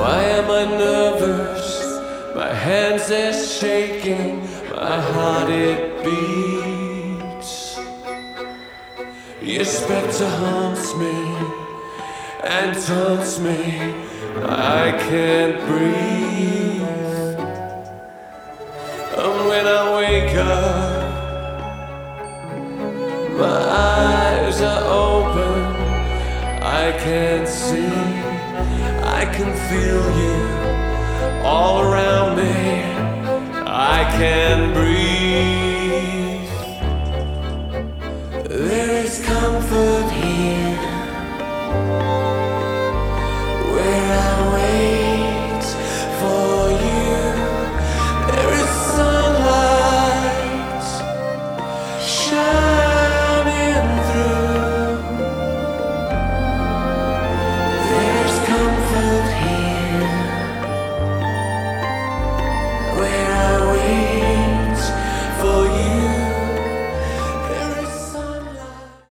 Why am I nervous? My hands are shaking, my heart it beats. Your specter haunts me and taunts me. I can't breathe. And when I wake up. I can't see. I can feel you all around me. I can breathe. There is comfort here.